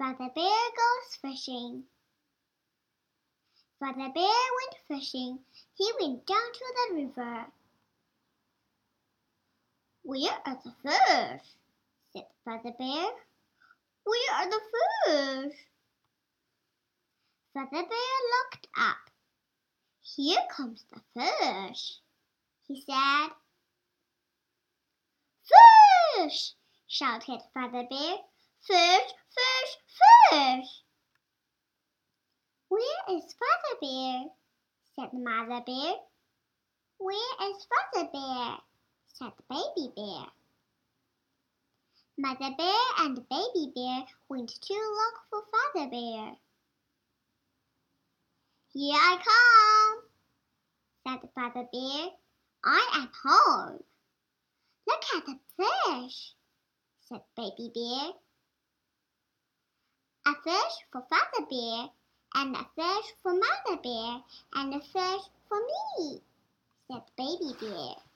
Father Bear goes fishing. Father Bear went fishing. He went down to the river. Where are the fish? said Father Bear. Where are the fish? Father Bear looked up. Here comes the fish, he said. Fish! shouted Father Bear. Fish, fish, fish! Where is Father Bear? said Mother Bear. Where is Father Bear? said Baby Bear. Mother Bear and Baby Bear went to look for Father Bear. Here I come, said Father Bear. I am home. Look at the fish, said Baby Bear. A fish for Father Bear, and a fish for Mother Bear, and a fish for me, said Baby Bear.